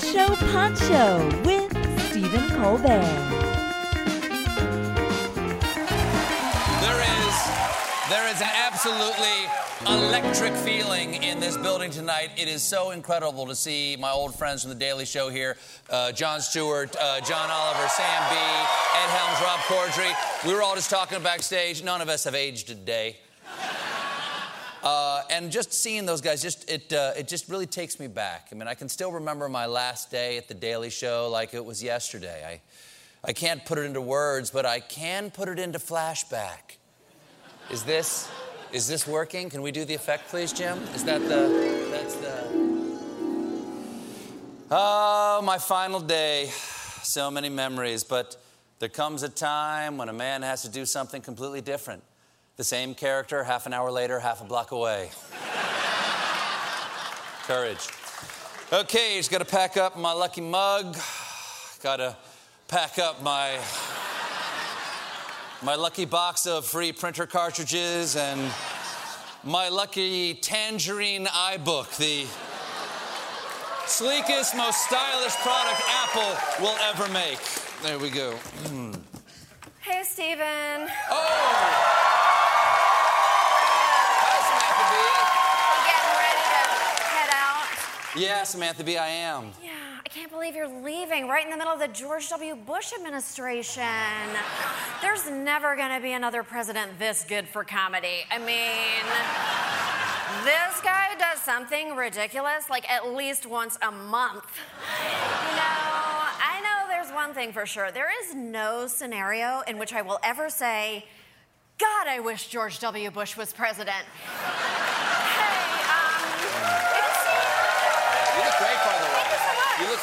Show Pod Show with Stephen Colbert. There is, there is an absolutely electric feeling in this building tonight. It is so incredible to see my old friends from The Daily Show here uh, Jon Stewart, uh, John Oliver, Sam Bee, Ed Helms, Rob Corddry. We were all just talking backstage. None of us have aged a day. Uh, and just seeing those guys, just it, uh, it just really takes me back. I mean, I can still remember my last day at the Daily Show like it was yesterday. I, I can't put it into words, but I can put it into flashback. Is this, is this working? Can we do the effect, please, Jim? Is that the, that's the. Oh, my final day. So many memories, but there comes a time when a man has to do something completely different. The same character, half an hour later, half a block away. Courage. Okay, just gotta pack up my lucky mug. Gotta pack up my my lucky box of free printer cartridges and my lucky tangerine iBook, the sleekest, most stylish product Apple will ever make. There we go. Hmm. Hey, Stephen. Oh! Yeah, Samantha Bee, I am. Yeah, I can't believe you're leaving right in the middle of the George W. Bush administration. There's never gonna be another president this good for comedy. I mean, this guy does something ridiculous like at least once a month. You know, I know there's one thing for sure. There is no scenario in which I will ever say, God, I wish George W. Bush was president.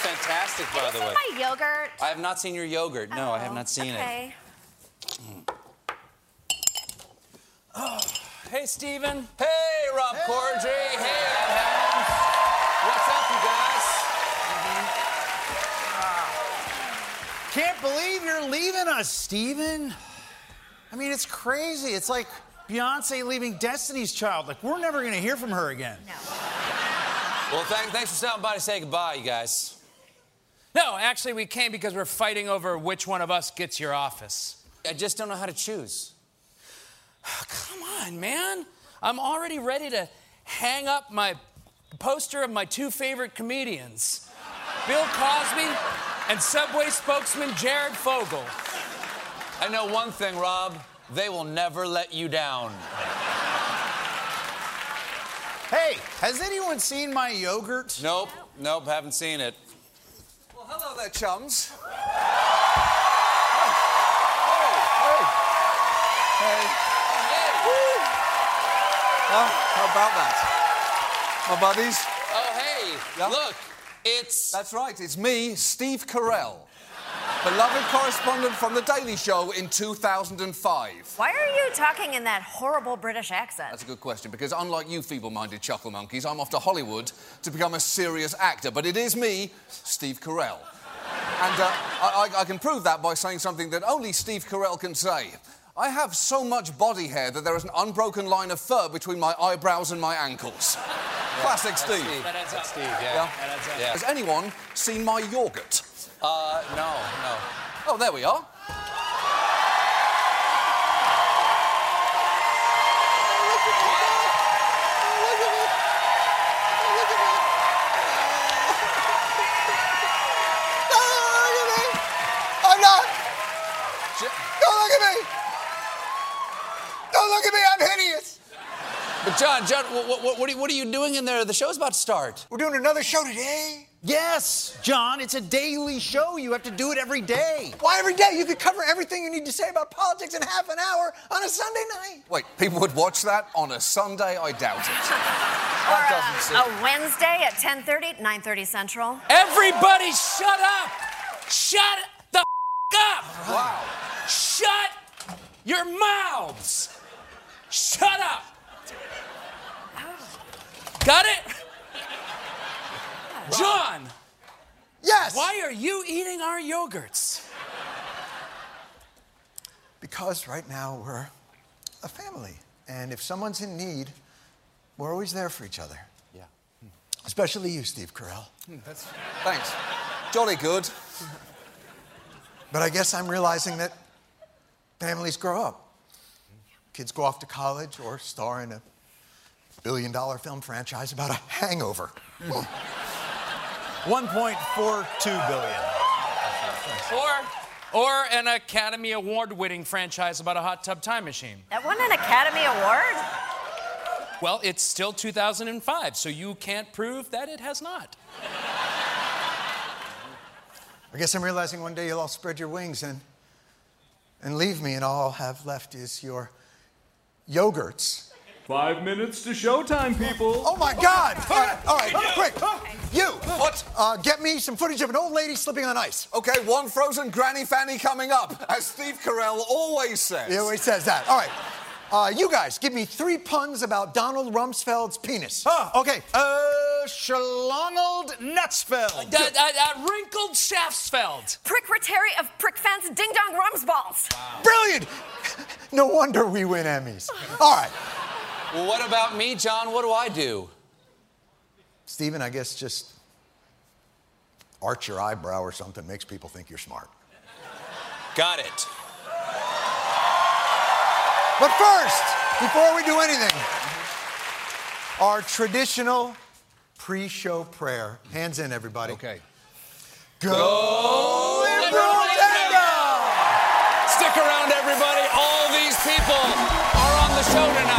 Fantastic, by have the way. my yogurt? I have not seen your yogurt. No, I have Oh, not seen okay. it. Hey, Stephen. Hey, Rob Corddry. Hey, Ed Helms. What's up, you guys? Mm-hmm. Can't believe you're leaving us, Stephen. I mean, it's crazy. It's like Beyonce leaving Destiny's Child. Like, we're never going to hear from her again. Well, thank, thanks for stopping by to say goodbye, you guys. No, actually, we came because we're fighting over which one of us gets your office. I just don't know how to choose. Come on, man. I'm already ready to hang up my poster of my two favorite comedians Bill Cosby and Subway spokesman Jared Fogle. I know one thing, Rob. They will never let you down. Hey, has anyone seen my yogurt? Nope, nope, haven't seen it. Hello there, chums. Oh, how about that? My buddies? Oh, hey, Yeah? look, it's. That's right, it's me, Steve Carell, beloved correspondent from The Daily Show in 2005. Why are you talking in that horrible British accent? That's a good question because, unlike you feeble minded chuckle monkeys, I'm off to Hollywood to become a serious actor. But it is me, Steve Carell. And uh, I, I- I can prove that by saying something that only Steve Carell can say. I have so much body hair that there is an unbroken line of fur between my eyebrows and my ankles. Classic Steve. That adds up. Steve, Yeah. That adds up. Yeah. Has anyone seen my yogurt? Uh, no, no. Oh, there we are. Look at me. Look at me. Don't look at me. I'm not. Don't look at me. Don't look at me. I'm hideous. But, John, John, what, what, what, are you, what are you doing in there? The show's about to start. We're doing another show today. Yes, John, it's a daily show. You have to do it every day. Why every day? You could cover everything you need to say about politics in half an hour on a Sunday night. Wait, people would watch that on a Sunday? I doubt it. That doesn't seem- a Wednesday at 10:30, 9:30 Central. Everybody shut up! Shut the up! Wow. Shut your mouths! Shut up! Oh. Got it? John, Yes. why are you eating our yogurts? Because right now we're a family. And if someone's in need, we're always there for each other. Yeah. Especially you, Steve Carell. Hmm, that's, thanks. Jolly good. But I guess I'm realizing that families grow up. Kids go off to college or star in a billion dollar film franchise about a hangover. Hmm. 1.42 billion. Or, or an Academy Award winning franchise about a hot tub time machine. That won an Academy Award. Well, it's still 2005, so you can't prove that it has not. I guess I'm realizing one day you'll all spread your wings and, and leave me, and all I'll have left is your yogurts. Five minutes to showtime, people. Oh my God! All right, all right, quick. You, What? Uh, get me some footage of an old lady slipping on ice. Okay, one frozen granny fanny coming up, as Steve Carell always says. He always says that. All right. Uh, you guys, give me three puns about Donald Rumsfeld's penis. Oh, okay. Uh, Schlongeld Nutsfeld. Uh, uh, wrinkled Shaftsfeld. Pricritary of prick fence ding dong rumsballs. Brilliant! No wonder we win Emmys. All right. Well, what about me, John? What do I do? Stephen, I guess just arch your eyebrow or something makes people think you're smart. Got it. But first, before we do anything, our traditional pre show prayer. Hands in, everybody. Okay. Go Liberal Tango! Stick around, everybody. All these people are on the show tonight.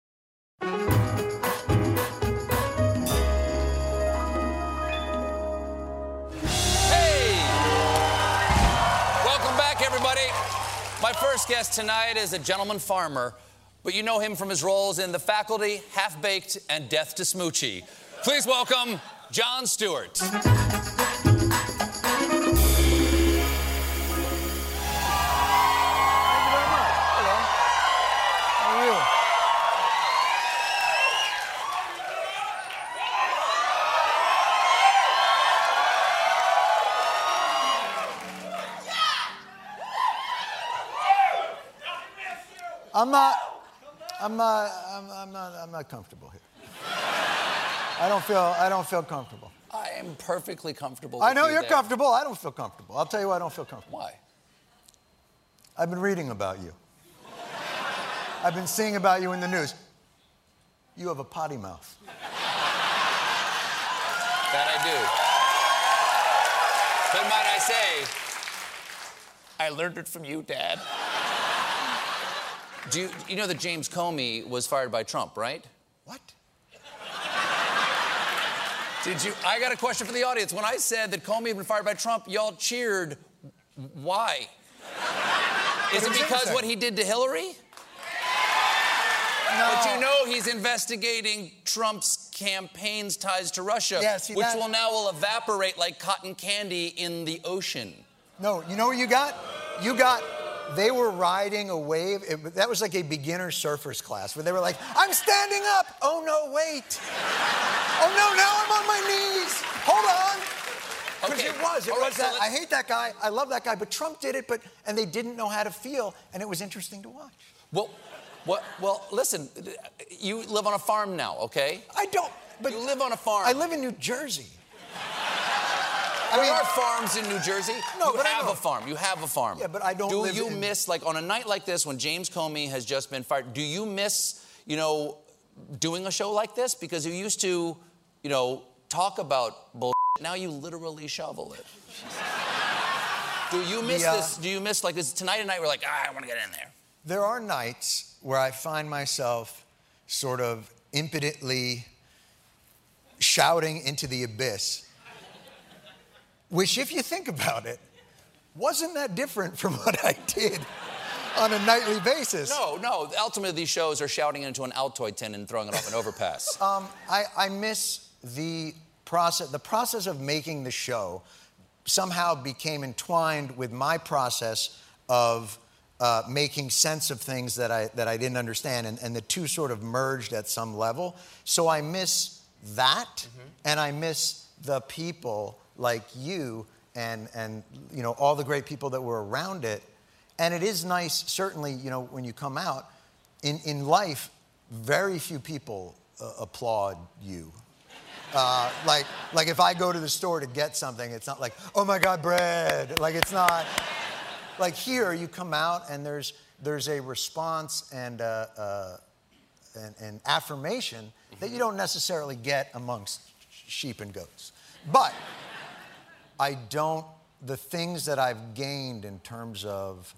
Guest tonight is a gentleman farmer, but you know him from his roles in The Faculty, Half Baked, and Death to Smoochy. Please welcome Jon Stewart. I'm not, I'm not, I'm, I'm not, I'm not comfortable here. I don't feel, I don't feel comfortable. I am perfectly comfortable. I know you you're there. comfortable. I don't feel comfortable. I'll tell you why I don't feel comfortable. Why? I've been reading about you. I've been seeing about you in the news. You have a potty mouth. That I do. But might I say, I learned it from you, Dad. Do you, you know that James Comey was fired by Trump, right? What? Did you? I got a question for the audience. When I said that Comey had been fired by Trump, y'all cheered. Why? Is it because what he did to Hillary? No. But you know he's investigating Trump's campaign's ties to Russia, Yeah, see, which that- will now will evaporate like cotton candy in the ocean. No, you know what you got? You got they were riding a wave. It, that was like a beginner surfers class where they were like, I'm standing up. Oh, no, wait. oh, no, now I'm on my knees. Hold on. Because Okay. it was. It All was right, that. let- I hate that guy. I love that guy. But Trump did it, but and they didn't know how to feel, and it was interesting to watch. Well, what, well, listen, you live on a farm now, okay? I don't. But you live on a farm. I live in New Jersey. There are farms in New Jersey. No, you but I have know. a farm. You have a farm. Yeah, but I don't Do you in- miss like on a night like this when James Comey has just been fired? Do you miss, you know, doing a show like this because you used to, you know, talk about bull. Now you literally shovel it. Do you miss Yeah. this? Do you miss like this tonight and night? We're like, ah, I want to get in there. There are nights where I find myself sort of impotently shouting into the abyss, which, if you think about it, wasn't that different from what I did on a nightly basis. No, no. Ultimately, these shows are shouting into an Altoid tin and throwing it off an overpass. Um, I, I miss the process. The process of making the show somehow became entwined with my process of uh, making sense of things that I that I didn't understand, and, and the two sort of merged at some level. So I miss that, and I miss the people like you and and you know all the great people that were around it. And it is nice, certainly, you know, when you come out in in life, very few people uh, applaud you. Uh, like, like if I go to the store to get something, it's not like, oh my God, bread. Like it's not. Like here, you come out and there's there's a response and uh, uh, and, and affirmation that you don't necessarily get amongst sheep and goats. But I don't. The things that I've gained in terms of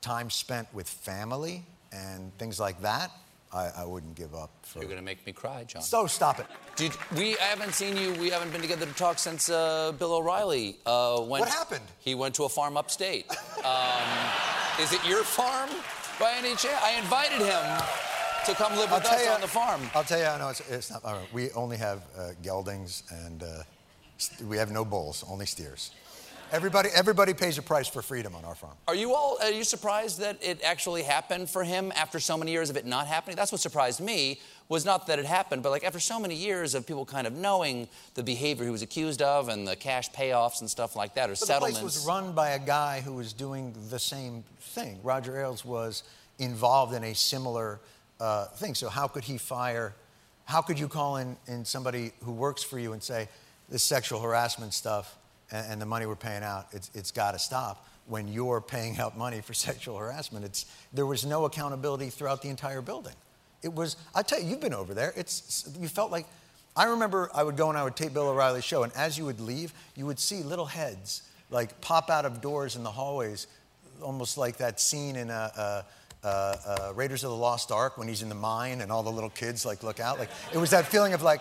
time spent with family and things like that, I, I wouldn't give up for. You're gonna make me cry, John. So stop it. Did we? I haven't seen you. We haven't been together to talk since uh, Bill O'Reilly uh, went. What happened? He went to a farm upstate. Um, is it your farm by any chance? I invited him to come live I'll with us you- on the farm. I'll tell you, I know it's, it's not. all right, we only have uh, geldings and uh, we have no bulls, only steers. Everybody, everybody pays a price for freedom on our farm. Are you all? Are you surprised that it actually happened for him after so many years of it not happening? That's what surprised me. Was not that it happened, but like after so many years of people kind of knowing the behavior he was accused of and the cash payoffs and stuff like that, or But the settlements. place was run by a guy who was doing the same thing. Roger Ailes was involved in a similar uh, thing. So how could he fire? How could you call in, in somebody who works for you and say, this sexual harassment stuff and, and the money we're paying out, it's, it's got to stop when you're paying out money for sexual harassment. It's, there was no accountability throughout the entire building. It was, I tell you, you've been over there. It's, you felt like, I remember I would go and I would tape Bill O'Reilly's show, and as you would leave, you would see little heads like pop out of doors in the hallways, almost like that scene in uh, uh, uh, uh, Raiders of the Lost Ark when he's in the mine and all the little kids like look out. Like it was that feeling of like,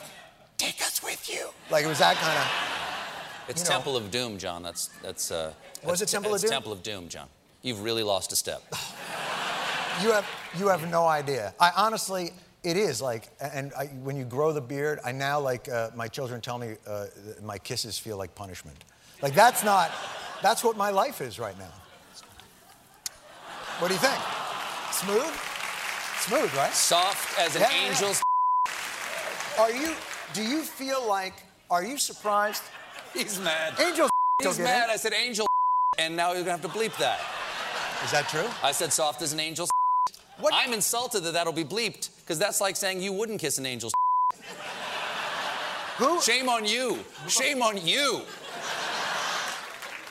take us with you. Like it was that kind of. It's you know. Temple of Doom, John. That's that's. Uh, Was it that's- Temple of it's Doom? Temple of Doom, John. You've really lost a step. You have you have no idea. I honestly, it is like, and I, when you grow the beard, I now like uh, my children tell me uh, my kisses feel like punishment. Like that's not, that's what my life is right now. What do you think? Smooth, smooth, right? Soft as an Yeah, yeah, yeah. angel's. Are you? Do you feel like? Are you surprised? He's mad. Angel. He's mad. it. I said angel, and now you're gonna have to bleep that. Is that true? I said soft as an angel's. What? I'm insulted that that'll be bleeped because that's like saying you wouldn't kiss an angel's. Who? Shame on you. Shame on you.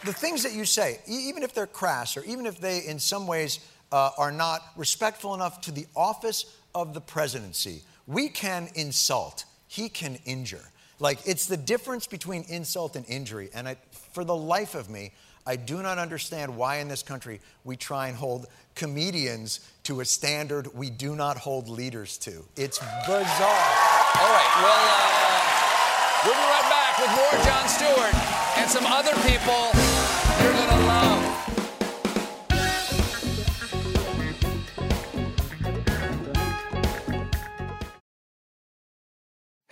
the things that you say, e- even if they're crass or even if they, in some ways, uh, are not respectful enough to the office of the presidency, we can insult, he can injure. Like, it's the difference between insult and injury. And I, for the life of me, I do not understand why in this country we try and hold comedians to a standard we do not hold leaders to. It's bizarre. All right. Well, uh, we'll be right back with more Jon Stewart and some other people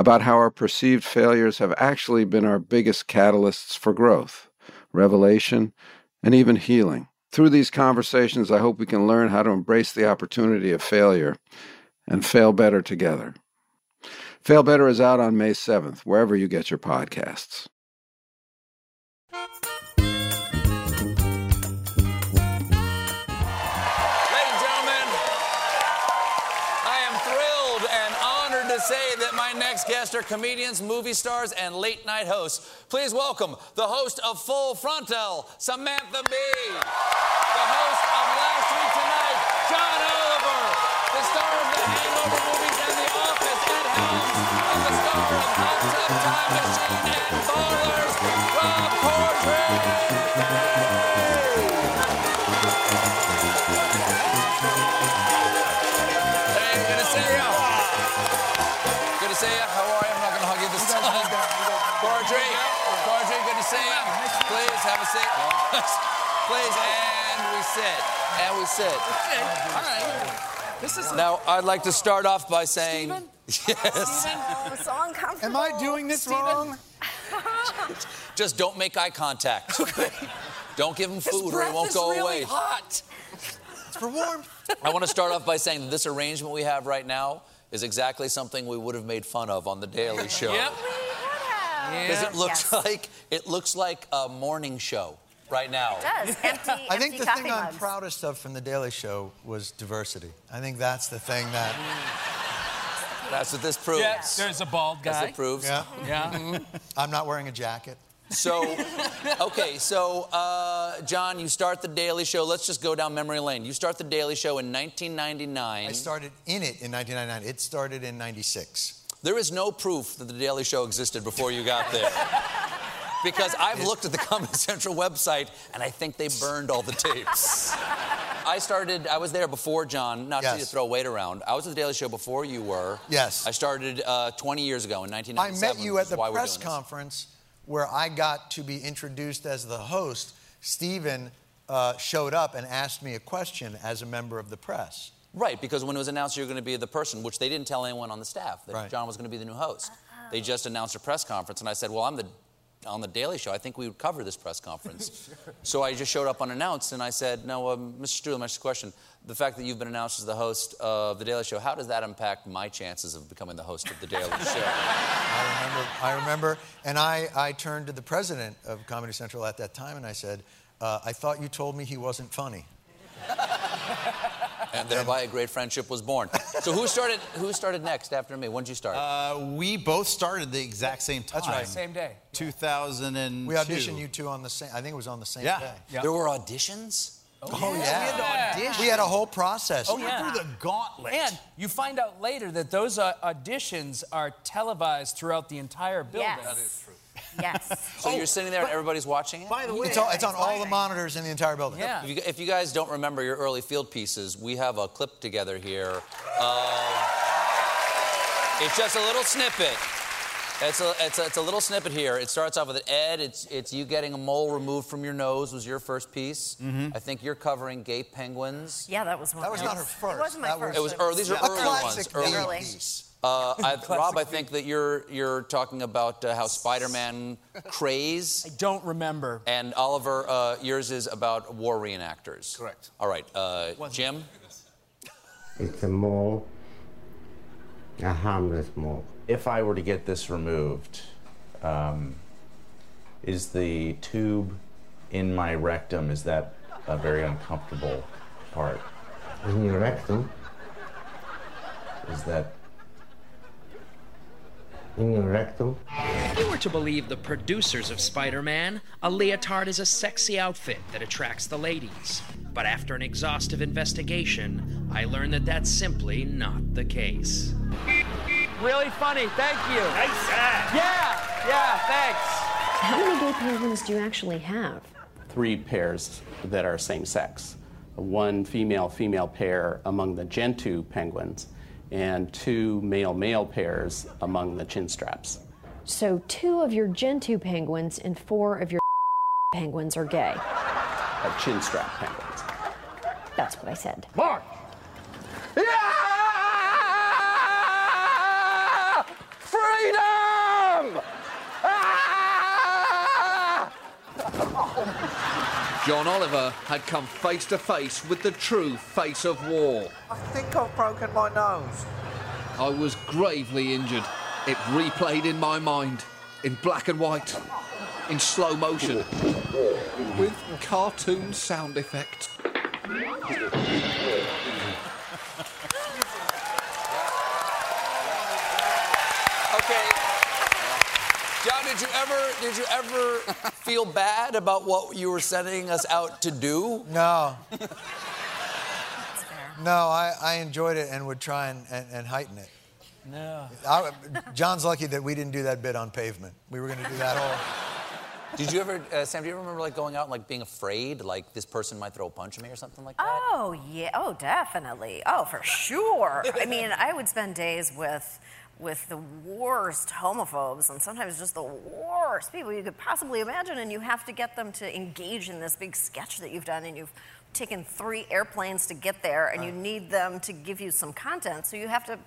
about how our perceived failures have actually been our biggest catalysts for growth, revelation, and even healing. Through these conversations, I hope we can learn how to embrace the opportunity of failure and fail better together. Fail Better is out on May 7th, wherever you get your podcasts. Next guests are comedians, movie stars, and late night hosts. Please welcome the host of Full Frontal, Samantha Bee. The host of Last Week Tonight, John Oliver. The star of the Hangover movies and The Office, Ed Helms. And the star of Hot Tub Time Machine and Ballers, Rob Corddry. Corddry, Corddry, good to see you. Please have a seat. Please, and we sit. And we sit. All right. This is Now, I'd like to start off by saying, yes, Oh, so uncomfortable. Am I doing this wrong? just don't make eye contact. Don't give him His food or he won't is go really away. hot. It's for warmth. I want to start off by saying that this arrangement we have right now is exactly something we would have made fun of on the Daily Show. Yep. Because it looks Yes. like it looks like a morning show right now. It does. Empty, I think the coffee thing I'm proudest of from The Daily Show was diversity. I think that's the thing that. Mm. That's what this proves. Yeah, there's a bald That's guy. what it proves. Yeah. Mm-hmm. Yeah. Mm-hmm. I'm not wearing a jacket. So, okay, so uh, John, you start the Daily Show. Let's just go down memory lane. You start the Daily Show in 1999. I started in it in 1999. It started in 96. There is no proof that the Daily Show existed before you got there. Because I've looked at the Comedy Central website and I think they burned all the tapes. I started, I was there before John, not to throw weight around. I was at the Daily Show before you were. Yes. I started uh, 20 years ago in 1997. I met you at the press conference where I got to be introduced as the host. Stephen uh, showed up and asked me a question as a member of the press. Right, because when it was announced you were going to be the person, which they didn't tell anyone on the staff that Right. John was going to be the new host. They just announced a press conference, and I said, "Well, I'm the on the Daily Show. I think we would cover this press conference." So I just showed up unannounced, and I said, "No, um, Mr. Strudel, my question: The fact that you've been announced as the host of the Daily Show, how does that impact my chances of becoming the host of the Daily Show?" I remember, I remember, and I, I turned to the president of Comedy Central at that time and I said, uh, I thought you told me he wasn't funny. and thereby a great friendship was born. So who started? Who started next after me? When did you start? Uh, we both started the exact same time. That's right. Same day. 2002. We auditioned you two on the same, I think it was on the same Yeah. day. There were auditions. Oh, yeah. We had to audition. We had a whole process. Oh, yeah. Through the gauntlet. And you find out later that those uh, auditions are televised throughout the entire building. Yes. Yes. So oh, you're sitting there and everybody's watching it. By the way, It's, all, it's on all the monitors in the entire building. Yeah. If you, if you guys don't remember your early field pieces, we have a clip together here. Of, it's just a little snippet. It's a, it's, a, it's a little snippet here. It starts off with an Ed. It's, it's you getting a mole removed from your nose was your first piece. Mm-hmm. I think you're covering gay penguins. Yeah, that was one. That was of not her first. It wasn't my That first. It was early. These are A early classic ones. Early. Early. Early. piece. Uh, I, Rob, I think that you're you're talking about uh, how Spider-Man craze. I don't remember. And Oliver, uh, yours is about war reenactors. Correct. All right, uh, Jim. It's a mole, a harmless mole. If I were to get this removed, um, is the tube in my rectum, is that a very uncomfortable part? In your rectum, Is that in your rectum, If you were to believe the producers of Spider Man, a leotard is a sexy outfit that attracts the ladies. But after an exhaustive investigation, I learned that that's simply not the case. Really funny. Thank you. Nice Yeah. Yeah. Thanks. How many gay penguins do you actually have? three pairs that are same sex one female female pair among the Gentoo penguins, and two male male pairs among the chin straps. So two of your Gentoo penguins and four of your penguins are gay. Uh, chin strap penguins. That's what I said. Mark! Freedom! John Oliver had come face to face with the true face of war. I think I've broken my nose. I was gravely injured. It replayed in my mind, in black and white, in slow motion, with cartoon sound effects. Okay. John, did you ever did you ever feel bad about what you were sending us out to do? No. No, I, I enjoyed it and would try and, and, and heighten it. No. I, John's lucky that we didn't do that bit on pavement. We were going to do that whole. Did you ever, uh, Sam? Do you ever remember like going out and like being afraid, like this person might throw a punch at me or something like that? Oh, yeah. Oh, definitely. Oh, for sure. I mean, I would spend days with with the worst homophobes and sometimes just the worst people you could possibly imagine and you have to get them to engage in this big sketch that you've done and you've taken three airplanes to get there and you need them to give you some content so you have to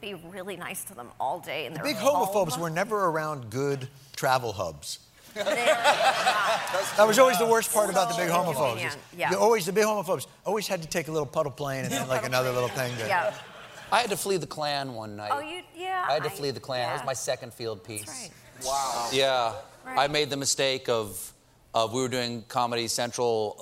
be really nice to them all day in The their big home. homophobes were never around good travel hubs. That was always the worst part about the big homophobes. is Yeah. Always the big homophobes always had to take a little puddle plane and then like another little thing. To, Yeah. I had to flee the Klan one night. Oh, you, yeah. I had to I- flee the Klan. That was my second field piece. right. Wow. Yeah. Right. I made the mistake of, of we were doing Comedy Central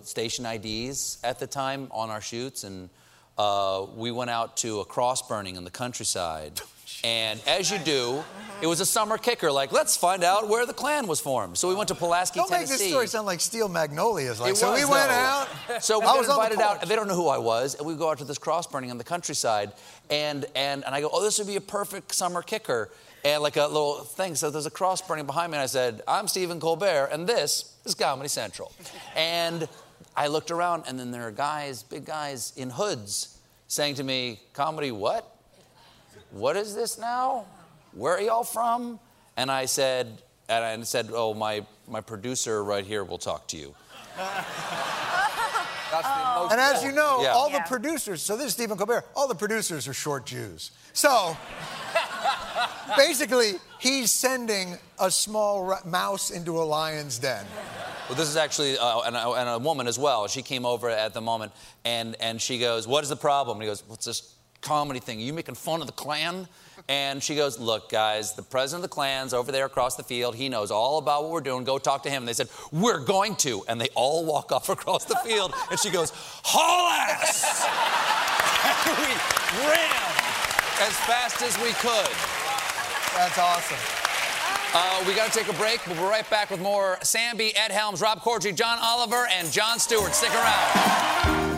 uh, station IDs at the time on our shoots, and uh, we went out to a cross burning in the countryside. And as you do, it was a summer kicker. Like, let's find out where the Klan was formed. So we went to Pulaski, Don't make this story sound like Steel Magnolias. Like, It so was, we went out. So we I was the invited out. They don't know who I was, and we go out to this cross burning in the countryside, and and and I go, oh, this would be a perfect summer kicker, and like a little thing. So there's a cross burning behind me, and I said, I'm Stephen Colbert, and this is Comedy Central, and I looked around, and then there are guys, big guys in hoods, saying to me, comedy what? What is this now? Where are y'all from? And I said, and I said, oh, my my producer right here will talk to you. That's the most And as you know, Yeah. all the producers, so this is Stephen Colbert, all the producers are short Jews. So basically, he's sending a small ra- mouse into a lion's den. Well, this is actually uh, and, a, and a woman as well. She came over at the moment, and and she goes, "What is the problem?" And he goes, "What's this comedy thing? Are you making fun of the Klan?" And she goes, "Look, guys, the president of the Klan's over there across the field. He knows all about what we're doing. Go talk to him." And they said, "We're going to," and they all walk off across the field, and she goes, "Haul ass!" And we ran as fast as we could. That's awesome. Uh, we got to take a break. We'll be right back with more Sam Bee, Ed Helms, Rob Corddry, John Oliver, and Jon Stewart. Stick around.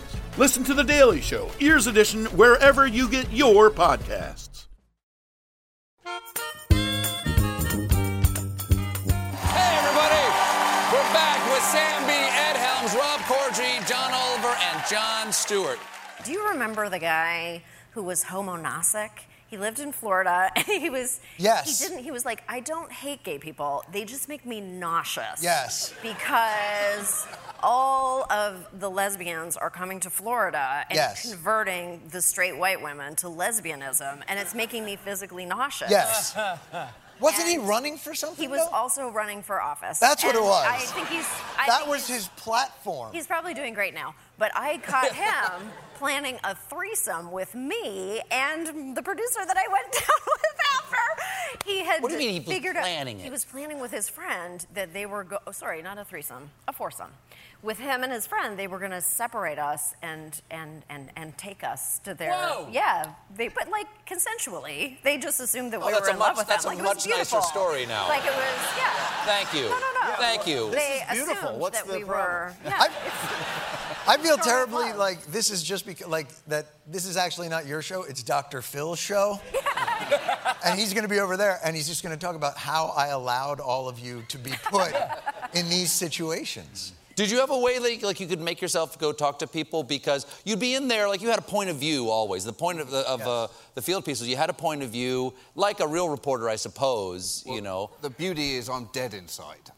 Listen to The Daily Show, Ears Edition, wherever you get your podcasts. Hey, everybody. We're back with Sam Bee, Ed Helms, Rob Corddry, John Oliver, and Jon Stewart. Do you remember the guy who was homonasic? He lived in Florida, and he was. Yes. He didn't. He was like, I don't hate gay people. They just make me nauseous. Yes. Because all of the lesbians are coming to Florida and Yes. converting the straight white women to lesbianism, and it's making me physically nauseous. Yes. Wasn't he running for something? He was also running for office. That's what it was. I think he's. I that think was his platform. He's probably doing great now. But I caught him planning a threesome with me and the producer that I went down with after. He had What do you mean he was figured planning out, it? He was planning with his friend that they were. Go- oh, sorry, not a threesome, a foursome. With him and his friend, they were going to separate us and and and and take us to their. Whoa. Yeah, they but like consensually. They just assumed that Oh, we were in much- love with that's them. a Like, it was much nicer story now. Like it was, yeah. Thank you. No, no, no. Thank you. They beautiful. assumed What's that the we were. Yeah, I feel terribly like this is just because like that this is actually not your show, it's Dr. Phil's show. and he's going to be over there and he's just going to talk about how I allowed all of you to be put in these situations. Did you have a way like, like you could make yourself go talk to people because you'd be in there like you had a point of view always. The point of the of uh, the field pieces, you had a point of view like a real reporter, I suppose. you know. The beauty is I'm dead inside.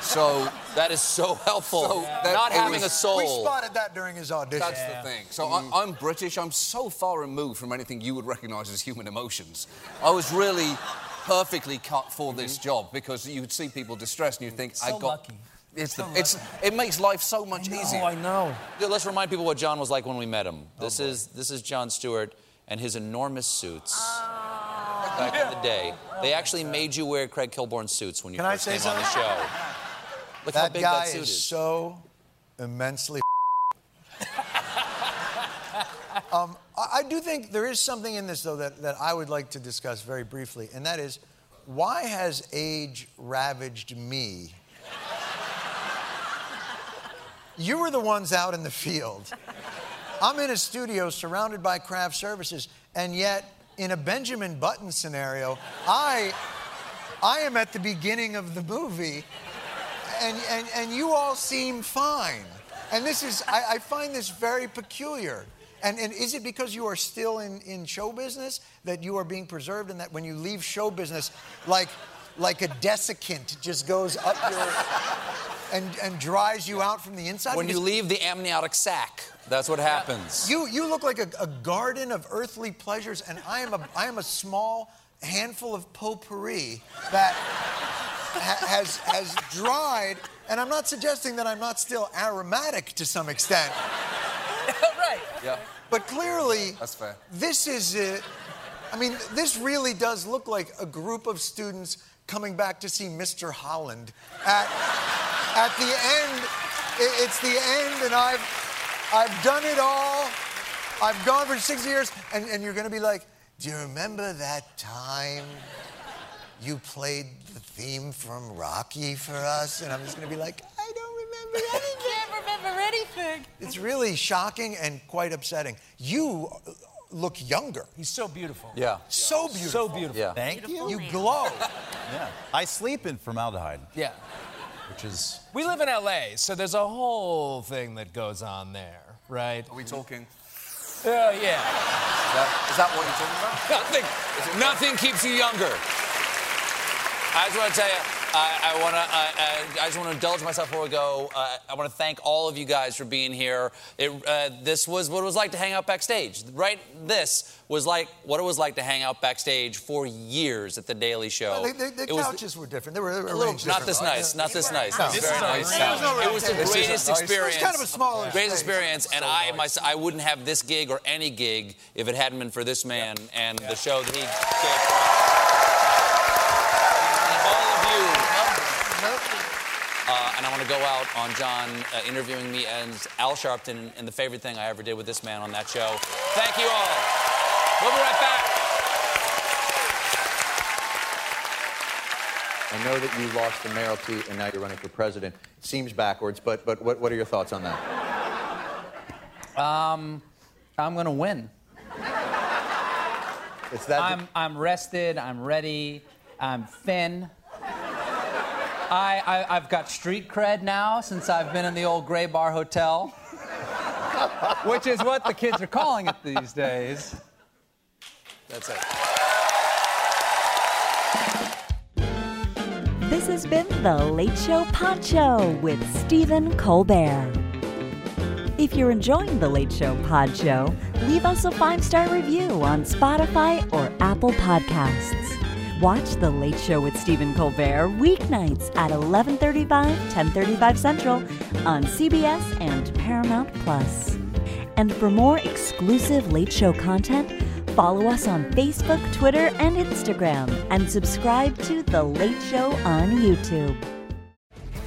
So that is so helpful. So that- Not having was- a soul. We spotted that during his audition. That's the thing. So I, mm-hmm. I'm British. I'm so far removed from anything you would recognise as human emotions. I was really perfectly cut for this mm-hmm. job because you would see people distressed and you'd think, I So got. lucky. It's the, it's, it makes life so much easier. Oh I know. let's remind people what John was like when we met him. Oh, this is this is Jon Stewart and his enormous suits. Oh. Back in the day, they actually made you wear Craig Kilborn suits when you Can I first say came on the show. Look how that big guy that suit is is. so immensely. um, I, I do think there is something in this, though, that, that I would like to discuss very briefly, and that is why has age ravaged me? You were the ones out in the field. I'm in a studio surrounded by craft services, and yet, in a Benjamin Button scenario, I, I am at the beginning of the movie, and, and, and you all seem fine. And this is, I, I find this very peculiar. And, and is it because you are still in, in show business that you are being preserved and that when you leave show business, like, like a desiccant just goes up your, and, and dries you out from the inside? When you leave the amniotic sac, that's what happens. you, you look like a, a garden of earthly pleasures, and I am a, I am a small handful of potpourri that ha- has, has dried, and I'm not suggesting that I'm not still aromatic to some extent. right. Yeah. But clearly, That's fair. this is, uh, I mean, this really does look like a group of students coming back to see Mr. Holland. At, at the end, i- it's the end, and I've, I've done it all. I've gone for six years, and, and you're gonna be like, do you remember that time you played the theme from Rocky for us? And I'm just gonna be like, I don't remember anything. Can't remember anything. It's really shocking and quite upsetting. You uh, look younger. He's so beautiful. Yeah. So beautiful. So beautiful. Yeah. Thank you. You glow. Yeah. I sleep in formaldehyde, Yeah. which is We live in LA, so there's a whole thing that goes on there, right? Are we talking? Oh, yeah. Is that, is that what you're talking about? Nothing, nothing keeps you younger. I just want to tell you, I, I want to, uh, I just want to indulge myself before we go. Uh, I want to thank all of you guys for being here. It, uh, this was what it was like to hang out backstage. Right, this was like what it was like to hang out backstage for years at the Daily Show. The, the, the It couches were different. They were a little, arranged not this nice, not this nice. No. This is very nice. nice. No It was the greatest nice. experience. It was kind of a smaller Greatest space. experience, and I, myself, I wouldn't have this gig or any gig if it hadn't been for this man and the show that he gave for us. And all of you. Uh, and I want to go out on John uh, interviewing me as Al Sharpton and the favorite thing I ever did with this man on that show. Thank you all. We'll be right back. I know that you lost the mayoralty and now you're running for president. It seems backwards, but, but what, what are your thoughts on that? Um, I'm gonna win. It's that. I'm I'm rested. I'm ready. I'm thin. I, I I've got street cred now since I've been in the old Gray Bar Hotel, which is what the kids are calling it these days. That's it. This has been The Late Show Pod Show with Stephen Colbert. If you're enjoying The Late Show Pod Show, leave us a five star review on Spotify or Apple Podcasts. Watch The Late Show with Stephen Colbert weeknights at 11:35, 10:35 Central on CBS and Paramount Plus. And for more exclusive Late Show content, follow us on Facebook, Twitter, and Instagram, and subscribe to The Late Show on YouTube.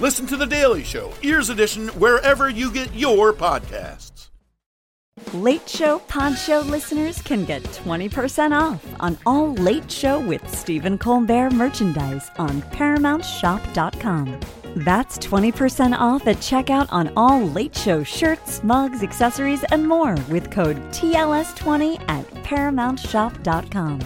Listen to The Daily Show, Ears Edition, wherever you get your podcasts. Late Show Pod Show listeners can get 20% off on all Late Show with Stephen Colbert merchandise on ParamountShop.com. That's 20% off at checkout on all Late Show shirts, mugs, accessories, and more with code TLS20 at ParamountShop.com.